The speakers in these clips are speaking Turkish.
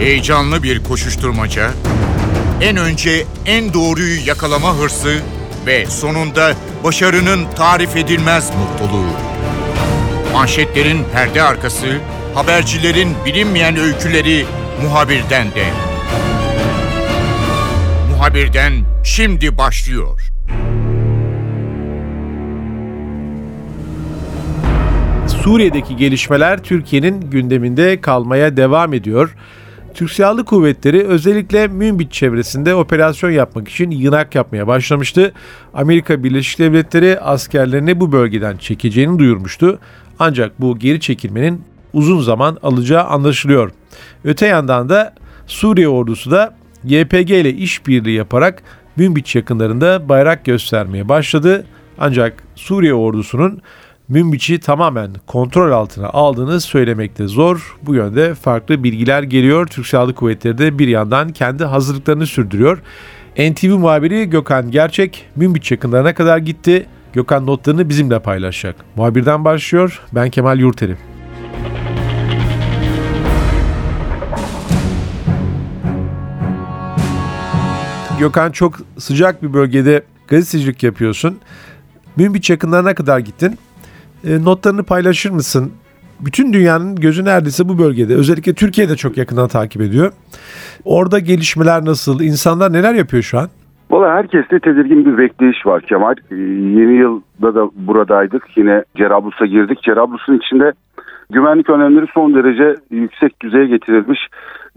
Heyecanlı bir koşuşturmaca, en önce en doğruyu yakalama hırsı ve sonunda başarının tarif edilmez mutluluğu. Manşetlerin perde arkası, habercilerin bilinmeyen öyküleri muhabirden de. Muhabirden şimdi başlıyor. Suriye'deki gelişmeler Türkiye'nin gündeminde kalmaya devam ediyor. Türk Silahlı Kuvvetleri özellikle Münbit çevresinde operasyon yapmak için yınak yapmaya başlamıştı. Amerika Birleşik Devletleri askerlerini bu bölgeden çekeceğini duyurmuştu. Ancak bu geri çekilmenin uzun zaman alacağı anlaşılıyor. Öte yandan da Suriye ordusu da YPG ile işbirliği yaparak Münbiç yakınlarında bayrak göstermeye başladı. Ancak Suriye ordusunun Münbiç'i tamamen kontrol altına aldığını söylemekte zor. Bu yönde farklı bilgiler geliyor. Türk Silahlı Kuvvetleri de bir yandan kendi hazırlıklarını sürdürüyor. NTV muhabiri Gökhan Gerçek Münbiç yakınlarına kadar gitti. Gökhan notlarını bizimle paylaşacak. Muhabirden başlıyor. Ben Kemal Yurteri. Gökhan çok sıcak bir bölgede gazetecilik yapıyorsun. Münbiç yakınlarına kadar gittin. E, notlarını paylaşır mısın? Bütün dünyanın gözü neredeyse bu bölgede. Özellikle Türkiye'de çok yakından takip ediyor. Orada gelişmeler nasıl? İnsanlar neler yapıyor şu an? Valla herkeste tedirgin bir bekleyiş var Kemal. Ee, yeni yılda da buradaydık. Yine Cerablus'a girdik. Cerablus'un içinde güvenlik önlemleri son derece yüksek düzeye getirilmiş.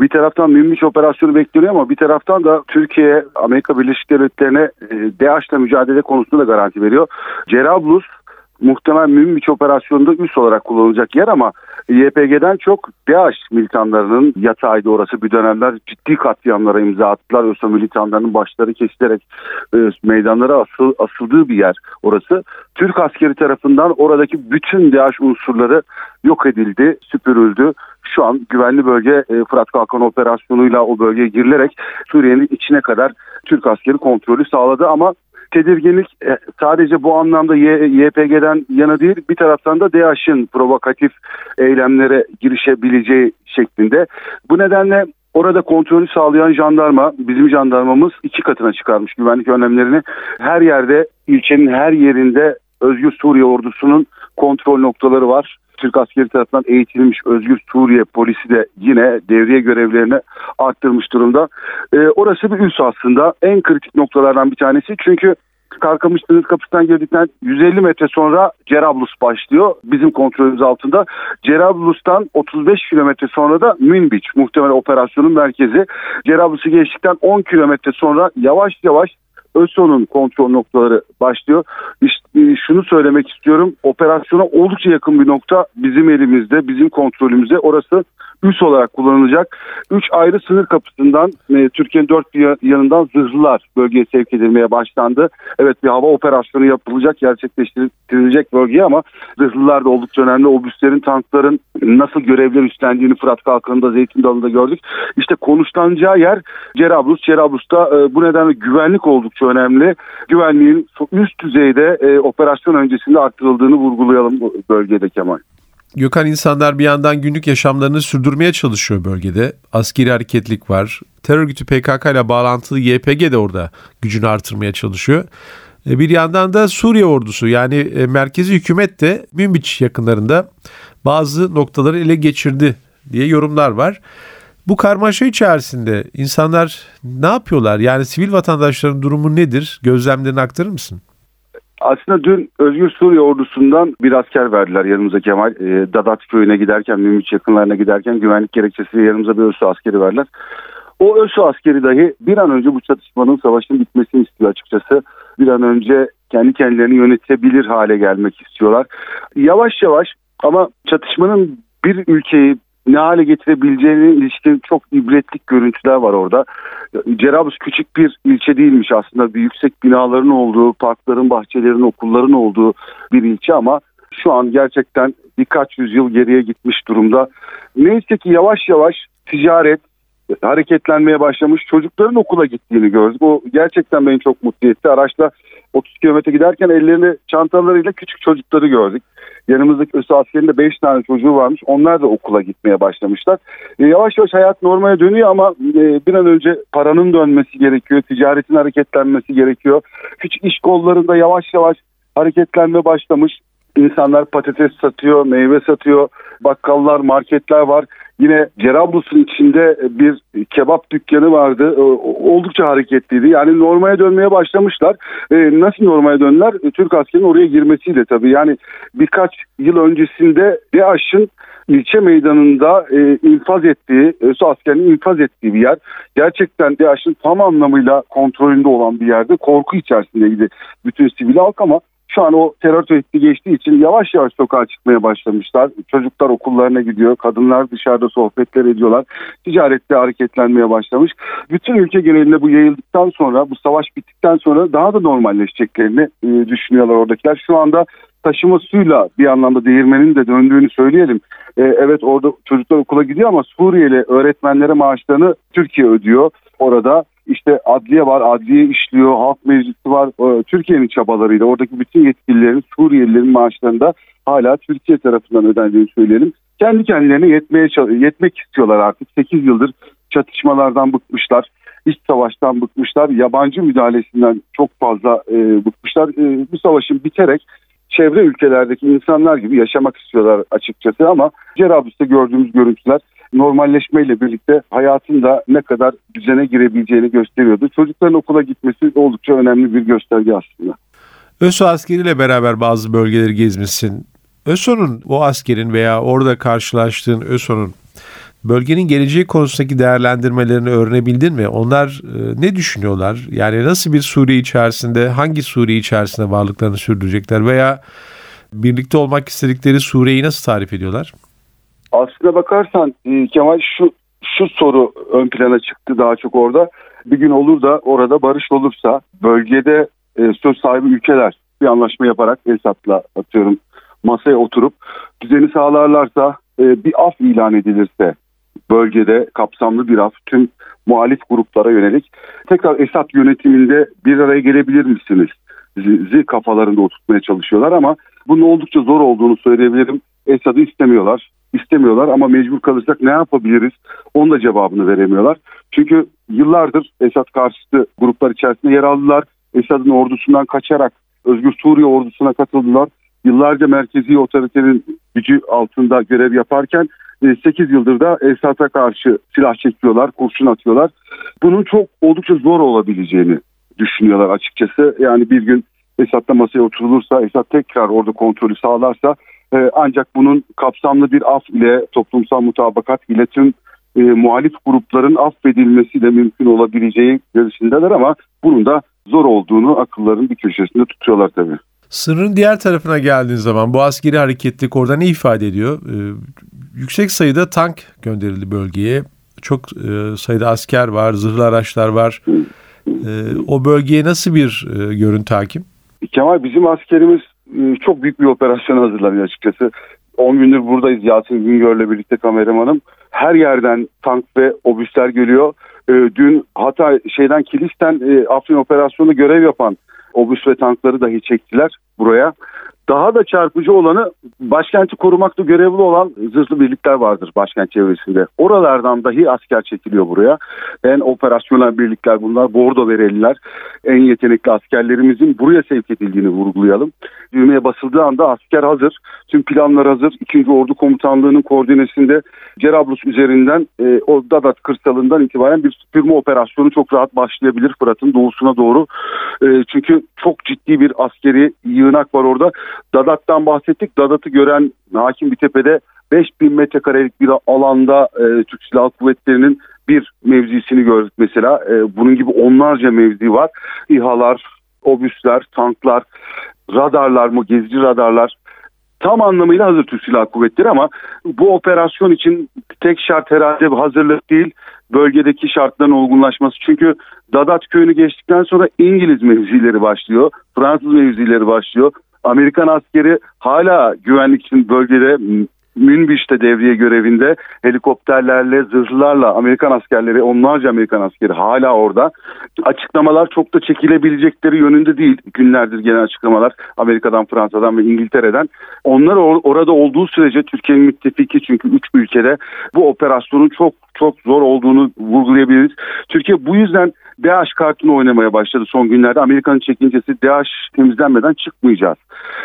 Bir taraftan Münbiç operasyonu bekleniyor ama bir taraftan da Türkiye, Amerika Birleşik Devletleri'ne e, DAEŞ'la mücadele konusunda da garanti veriyor. Cerablus muhtemel Münbiç operasyonunda üs olarak kullanılacak yer ama YPG'den çok DAEŞ militanlarının yatağıydı orası. Bir dönemler ciddi katliamlara imza attılar. Oysa militanların başları kesilerek e, meydanlara asıl, asıldığı bir yer orası. Türk askeri tarafından oradaki bütün DAEŞ unsurları yok edildi, süpürüldü. Şu an güvenli bölge e, Fırat Kalkan operasyonuyla o bölgeye girilerek Suriye'nin içine kadar Türk askeri kontrolü sağladı ama tedirginlik e, sadece bu anlamda YPG'den yana değil bir taraftan da DAEŞ'in provokatif eylemlere girişebileceği şeklinde. Bu nedenle Orada kontrolü sağlayan jandarma, bizim jandarmamız iki katına çıkarmış güvenlik önlemlerini. Her yerde, ilçenin her yerinde Özgür Suriye ordusunun kontrol noktaları var. Türk askeri tarafından eğitilmiş Özgür Suriye polisi de yine devriye görevlerini arttırmış durumda. Ee, orası bir üs aslında en kritik noktalardan bir tanesi çünkü Karkamış Deniz Kapısı'ndan girdikten 150 metre sonra Cerablus başlıyor. Bizim kontrolümüz altında. Cerablus'tan 35 kilometre sonra da Münbiç muhtemel operasyonun merkezi. Cerablus'u geçtikten 10 kilometre sonra yavaş yavaş ÖSO'nun kontrol noktaları başlıyor. İşte e, şunu söylemek istiyorum. Operasyona oldukça yakın bir nokta bizim elimizde, bizim kontrolümüzde. Orası üs olarak kullanılacak. Üç ayrı sınır kapısından e, Türkiye'nin dört bir yanından zırhlılar bölgeye sevk edilmeye başlandı. Evet bir hava operasyonu yapılacak, gerçekleştirilecek bölgeye ama zırhlılar da oldukça önemli. Obüslerin, tankların nasıl görevler üstlendiğini Fırat Kalkanı'nda, Zeytin Dalı'nda gördük. İşte konuşlanacağı yer Cerablus. Cerablus'ta e, bu nedenle güvenlik oldukça önemli. Güvenliğin üst düzeyde e, operasyon öncesinde arttırıldığını vurgulayalım bu bölgede Kemal. Gökhan insanlar bir yandan günlük yaşamlarını sürdürmeye çalışıyor bölgede. Askeri hareketlik var. Terör örgütü PKK ile bağlantılı YPG de orada gücünü artırmaya çalışıyor. E, bir yandan da Suriye ordusu yani e, merkezi hükümet de Münbiç yakınlarında bazı noktaları ele geçirdi diye yorumlar var. Bu karmaşa içerisinde insanlar ne yapıyorlar? Yani sivil vatandaşların durumu nedir? Gözlemlerini aktarır mısın? Aslında dün Özgür Suriye ordusundan bir asker verdiler yanımıza Kemal. E, Dadat köyüne giderken, Mümüç yakınlarına giderken güvenlik gerekçesiyle yanımıza bir ÖSO askeri verdiler. O ÖSO askeri dahi bir an önce bu çatışmanın, savaşın bitmesini istiyor açıkçası. Bir an önce kendi kendilerini yönetebilir hale gelmek istiyorlar. Yavaş yavaş ama çatışmanın bir ülkeyi ne hale getirebileceğine ilişkin çok ibretlik görüntüler var orada. Cerabus küçük bir ilçe değilmiş aslında bir yüksek binaların olduğu, parkların, bahçelerin, okulların olduğu bir ilçe ama şu an gerçekten birkaç yüzyıl geriye gitmiş durumda. Neyse ki yavaş yavaş ticaret hareketlenmeye başlamış. Çocukların okula gittiğini gördük. O gerçekten beni çok mutlu etti. Araçla 30 kilometre giderken ellerini çantalarıyla küçük çocukları gördük. Yanımızdaki ÖSO askerinde 5 tane çocuğu varmış. Onlar da okula gitmeye başlamışlar. E, yavaş yavaş hayat normale dönüyor ama e, bir an önce paranın dönmesi gerekiyor. Ticaretin hareketlenmesi gerekiyor. Küçük iş kollarında yavaş yavaş hareketlenme başlamış. İnsanlar patates satıyor, meyve satıyor, bakkallar, marketler var. Yine Cerablus'un içinde bir kebap dükkanı vardı. Oldukça hareketliydi. Yani normale dönmeye başlamışlar. E, nasıl normale döndüler? E, Türk askerinin oraya girmesiyle tabii. Yani birkaç yıl öncesinde DAEŞ'in ilçe meydanında e, infaz ettiği, ÖSO askerinin infaz ettiği bir yer. Gerçekten DAEŞ'in tam anlamıyla kontrolünde olan bir yerde. Korku içerisindeydi bütün sivil halk ama şu an o terör tehdidi geçtiği için yavaş yavaş sokağa çıkmaya başlamışlar. Çocuklar okullarına gidiyor, kadınlar dışarıda sohbetler ediyorlar. Ticarette hareketlenmeye başlamış. Bütün ülke genelinde bu yayıldıktan sonra, bu savaş bittikten sonra daha da normalleşeceklerini e, düşünüyorlar oradakiler. Şu anda taşıma suyla bir anlamda değirmenin de döndüğünü söyleyelim. E, evet orada çocuklar okula gidiyor ama Suriyeli öğretmenlere maaşlarını Türkiye ödüyor orada. İşte adliye var, adliye işliyor, halk meclisi var. Türkiye'nin çabalarıyla oradaki bütün yetkililerin, Suriyelilerin maaşlarında hala Türkiye tarafından ödendiğini söyleyelim. Kendi kendilerine yetmeye yetmek istiyorlar artık. 8 yıldır çatışmalardan bıkmışlar. İç savaştan bıkmışlar. Yabancı müdahalesinden çok fazla e, bıkmışlar. E, bu savaşın biterek çevre ülkelerdeki insanlar gibi yaşamak istiyorlar açıkçası ama Cerablus'ta gördüğümüz görüntüler normalleşmeyle birlikte hayatın da ne kadar düzene girebileceğini gösteriyordu. Çocukların okula gitmesi oldukça önemli bir gösterge aslında. ÖSO askeriyle beraber bazı bölgeleri gezmişsin. ÖSO'nun o askerin veya orada karşılaştığın ÖSO'nun bölgenin geleceği konusundaki değerlendirmelerini öğrenebildin mi? Onlar e, ne düşünüyorlar? Yani nasıl bir Suriye içerisinde, hangi Suriye içerisinde varlıklarını sürdürecekler veya birlikte olmak istedikleri Suriye'yi nasıl tarif ediyorlar? Aslına bakarsan e, Kemal şu şu soru ön plana çıktı daha çok orada. Bir gün olur da orada barış olursa bölgede e, söz sahibi ülkeler bir anlaşma yaparak Esad'la atıyorum masaya oturup düzeni sağlarlarsa bir af ilan edilirse bölgede kapsamlı bir af tüm muhalif gruplara yönelik tekrar Esad yönetiminde bir araya gelebilir misiniz? Zi kafalarında oturtmaya çalışıyorlar ama bunun oldukça zor olduğunu söyleyebilirim. Esad'ı istemiyorlar istemiyorlar ama mecbur kalırsak ne yapabiliriz? Onun da cevabını veremiyorlar. Çünkü yıllardır Esad karşıtı gruplar içerisinde yer aldılar. Esad'ın ordusundan kaçarak Özgür Suriye ordusuna katıldılar. Yıllarca merkezi otoritenin gücü altında görev yaparken 8 e, yıldır da Esad'a karşı silah çekiyorlar, kurşun atıyorlar. Bunun çok oldukça zor olabileceğini düşünüyorlar açıkçası. Yani bir gün Esad'la masaya oturulursa, Esad tekrar orada kontrolü sağlarsa e, ancak bunun kapsamlı bir af ile toplumsal mutabakat ile tüm e, muhalif grupların affedilmesi de mümkün olabileceği görüşündeler ama bunun da zor olduğunu akılların bir köşesinde tutuyorlar tabii. Sınırın diğer tarafına geldiğin zaman bu askeri hareketlik orada ne ifade ediyor? Yüksek sayıda tank gönderildi bölgeye. Çok e, sayıda asker var, zırhlı araçlar var. E, o bölgeye nasıl bir e, görüntü hakim? Kemal bizim askerimiz e, çok büyük bir operasyon hazırlanıyor açıkçası. 10 gündür buradayız Yasin Güngör'le birlikte kameramanım. Her yerden tank ve obüsler geliyor. E, dün hatta şeyden Kilis'ten e, Afrin operasyonu görev yapan obüs ve tankları dahi çektiler buraya. Daha da çarpıcı olanı başkenti korumakta görevli olan zırhlı birlikler vardır başkent çevresinde. Oralardan dahi asker çekiliyor buraya. En operasyonel birlikler bunlar. Bordo vereliler. En yetenekli askerlerimizin buraya sevk edildiğini vurgulayalım. Düğmeye basıldığı anda asker hazır. Tüm planlar hazır. İkinci Ordu Komutanlığı'nın koordinesinde Cerablus üzerinden e, o Dadat kırsalından itibaren bir süpürme operasyonu çok rahat başlayabilir Fırat'ın doğusuna doğru. E, çünkü çok ciddi bir askeri yığınak var orada. Dadat'tan bahsettik. Dadat'ı gören hakim bir tepede 5000 metrekarelik bir alanda e, Türk Silahlı Kuvvetleri'nin bir mevzisini gördük mesela. E, bunun gibi onlarca mevzi var. İHA'lar, obüsler, tanklar, radarlar mı, gezici radarlar tam anlamıyla hazır Türk Silahlı Kuvvetleri ama bu operasyon için tek şart herhalde hazırlık değil bölgedeki şartların olgunlaşması. Çünkü Dadat köyünü geçtikten sonra İngiliz mevzileri başlıyor, Fransız mevzileri başlıyor. Amerikan askeri hala güvenlik için bölgede Münbiş'te devriye görevinde helikopterlerle, zırhlarla Amerikan askerleri, onlarca Amerikan askeri hala orada. Açıklamalar çok da çekilebilecekleri yönünde değil. Günlerdir genel açıklamalar Amerika'dan, Fransa'dan ve İngiltere'den. Onlar or- orada olduğu sürece Türkiye'nin müttefiki çünkü üç ülkede bu operasyonun çok çok zor olduğunu vurgulayabiliriz. Türkiye bu yüzden DAEŞ kartını oynamaya başladı son günlerde. Amerika'nın çekincesi DAEŞ temizlenmeden çıkmayacağız.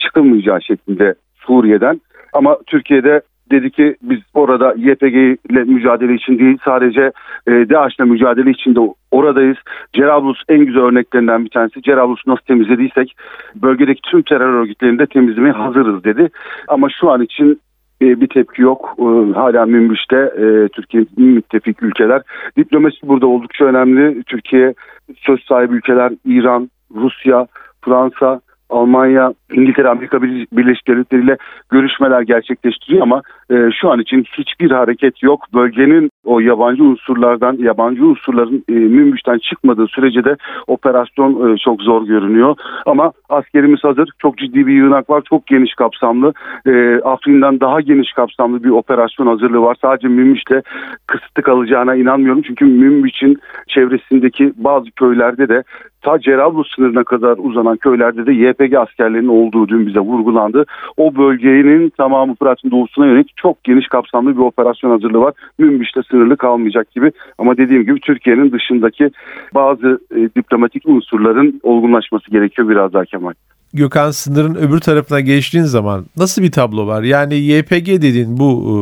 Çıkılmayacağı şeklinde Suriye'den. Ama Türkiye'de dedi ki biz orada YPG ile mücadele için değil sadece e, DAEŞ'le mücadele için de oradayız. Cerablus en güzel örneklerinden bir tanesi. Cerablus'u nasıl temizlediysek bölgedeki tüm terör örgütlerini de temizlemeye hazırız dedi. Ama şu an için e, bir tepki yok. E, hala Münbiş'te e, Türkiye'nin müttefik ülkeler. Diplomasi burada oldukça önemli. Türkiye söz sahibi ülkeler İran, Rusya, Fransa, Almanya, İngiltere, Amerika Birleşik Devletleri ile görüşmeler gerçekleştiriyor ama e, şu an için hiçbir hareket yok. Bölgenin o yabancı unsurlardan, yabancı unsurların e, Münbiş'ten çıkmadığı sürece de operasyon e, çok zor görünüyor. Ama askerimiz hazır. Çok ciddi bir yığınak var. Çok geniş kapsamlı. E, Afrin'den daha geniş kapsamlı bir operasyon hazırlığı var. Sadece Münbiş'te kısıtlı kalacağına inanmıyorum. Çünkü Münbiş'in çevresindeki bazı köylerde de ta Cerablus sınırına kadar uzanan köylerde de YPG askerlerinin olduğu dün bize vurgulandı. O bölgenin tamamı Fırat'ın doğusuna yönelik çok geniş kapsamlı bir operasyon hazırlığı var. Münbiş'te sınırlı kalmayacak gibi ama dediğim gibi Türkiye'nin dışındaki bazı e, diplomatik unsurların olgunlaşması gerekiyor biraz daha Kemal. Gökhan sınırın öbür tarafına geçtiğin zaman nasıl bir tablo var? Yani YPG dediğin bu e,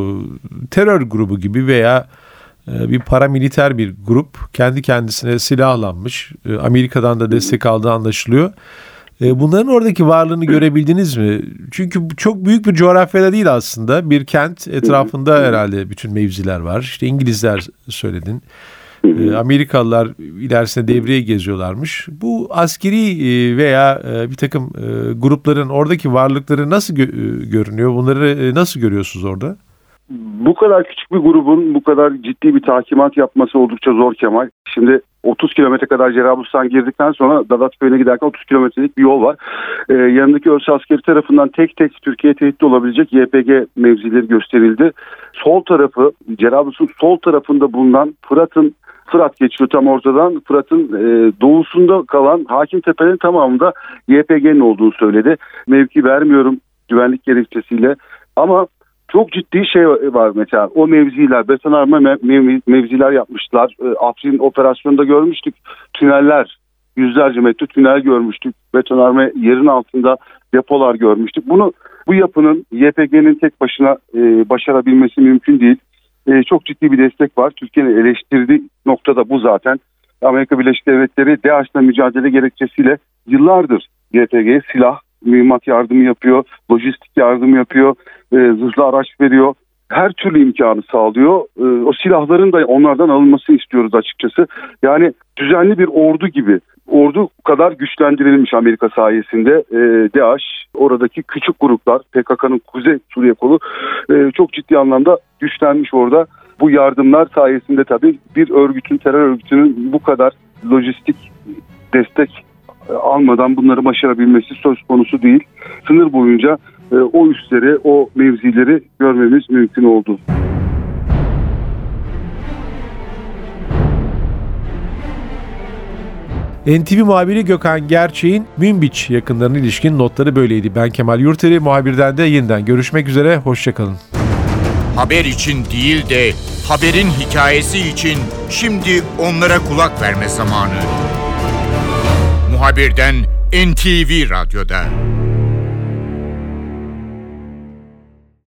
terör grubu gibi veya bir paramiliter bir grup kendi kendisine silahlanmış. E, Amerika'dan da destek aldığı anlaşılıyor. E, bunların oradaki varlığını görebildiniz mi? Çünkü çok büyük bir coğrafyada değil aslında. Bir kent etrafında herhalde bütün mevziler var. İşte İngilizler söyledin. E, Amerikalılar ilerisinde devreye geziyorlarmış. Bu askeri e, veya bir takım grupların oradaki varlıkları nasıl görünüyor? Bunları nasıl görüyorsunuz orada? Bu kadar küçük bir grubun bu kadar ciddi bir takimat yapması oldukça zor Kemal. Şimdi 30 kilometre kadar Cerablus'tan girdikten sonra Dadat Köyü'ne giderken 30 kilometrelik bir yol var. Ee, yanındaki ölçü askeri tarafından tek tek Türkiye tehdit olabilecek YPG mevzileri gösterildi. Sol tarafı Cerablus'un sol tarafında bulunan Fırat'ın Fırat geçiyor tam ortadan. Fırat'ın e, doğusunda kalan Hakim Tepe'nin tamamında YPG'nin olduğunu söyledi. Mevki vermiyorum güvenlik gerekçesiyle. Ama çok ciddi şey var mesela o mevziler betonarme mevziler yapmışlar. E, Afrin operasyonunda görmüştük tüneller yüzlerce metre tünel görmüştük. Betonarme yerin altında depolar görmüştük. Bunu bu yapının YPG'nin tek başına e, başarabilmesi mümkün değil. E, çok ciddi bir destek var. Türkiye'nin eleştirdiği noktada bu zaten. Amerika Birleşik Devletleri DAEŞ'la mücadele gerekçesiyle yıllardır YPG'ye silah, mühimmat yardımı yapıyor, lojistik yardım yapıyor, e, zırhlı araç veriyor. Her türlü imkanı sağlıyor. E, o silahların da onlardan alınmasını istiyoruz açıkçası. Yani düzenli bir ordu gibi ordu kadar güçlendirilmiş Amerika sayesinde e, DAEŞ oradaki küçük gruplar PKK'nın Kuzey Suriye kolu e, çok ciddi anlamda güçlenmiş orada. Bu yardımlar sayesinde tabii bir örgütün terör örgütünün bu kadar lojistik destek almadan bunları başarabilmesi söz konusu değil. Sınır boyunca e, o üsleri, o mevzileri görmemiz mümkün oldu. NTV muhabiri Gökhan Gerçeğin Münbiç yakınlarına ilişkin notları böyleydi. Ben Kemal Yurteri, muhabirden de yeniden görüşmek üzere, hoşçakalın. Haber için değil de haberin hikayesi için şimdi onlara kulak verme zamanı. Muhabirden NTV Radyo'da.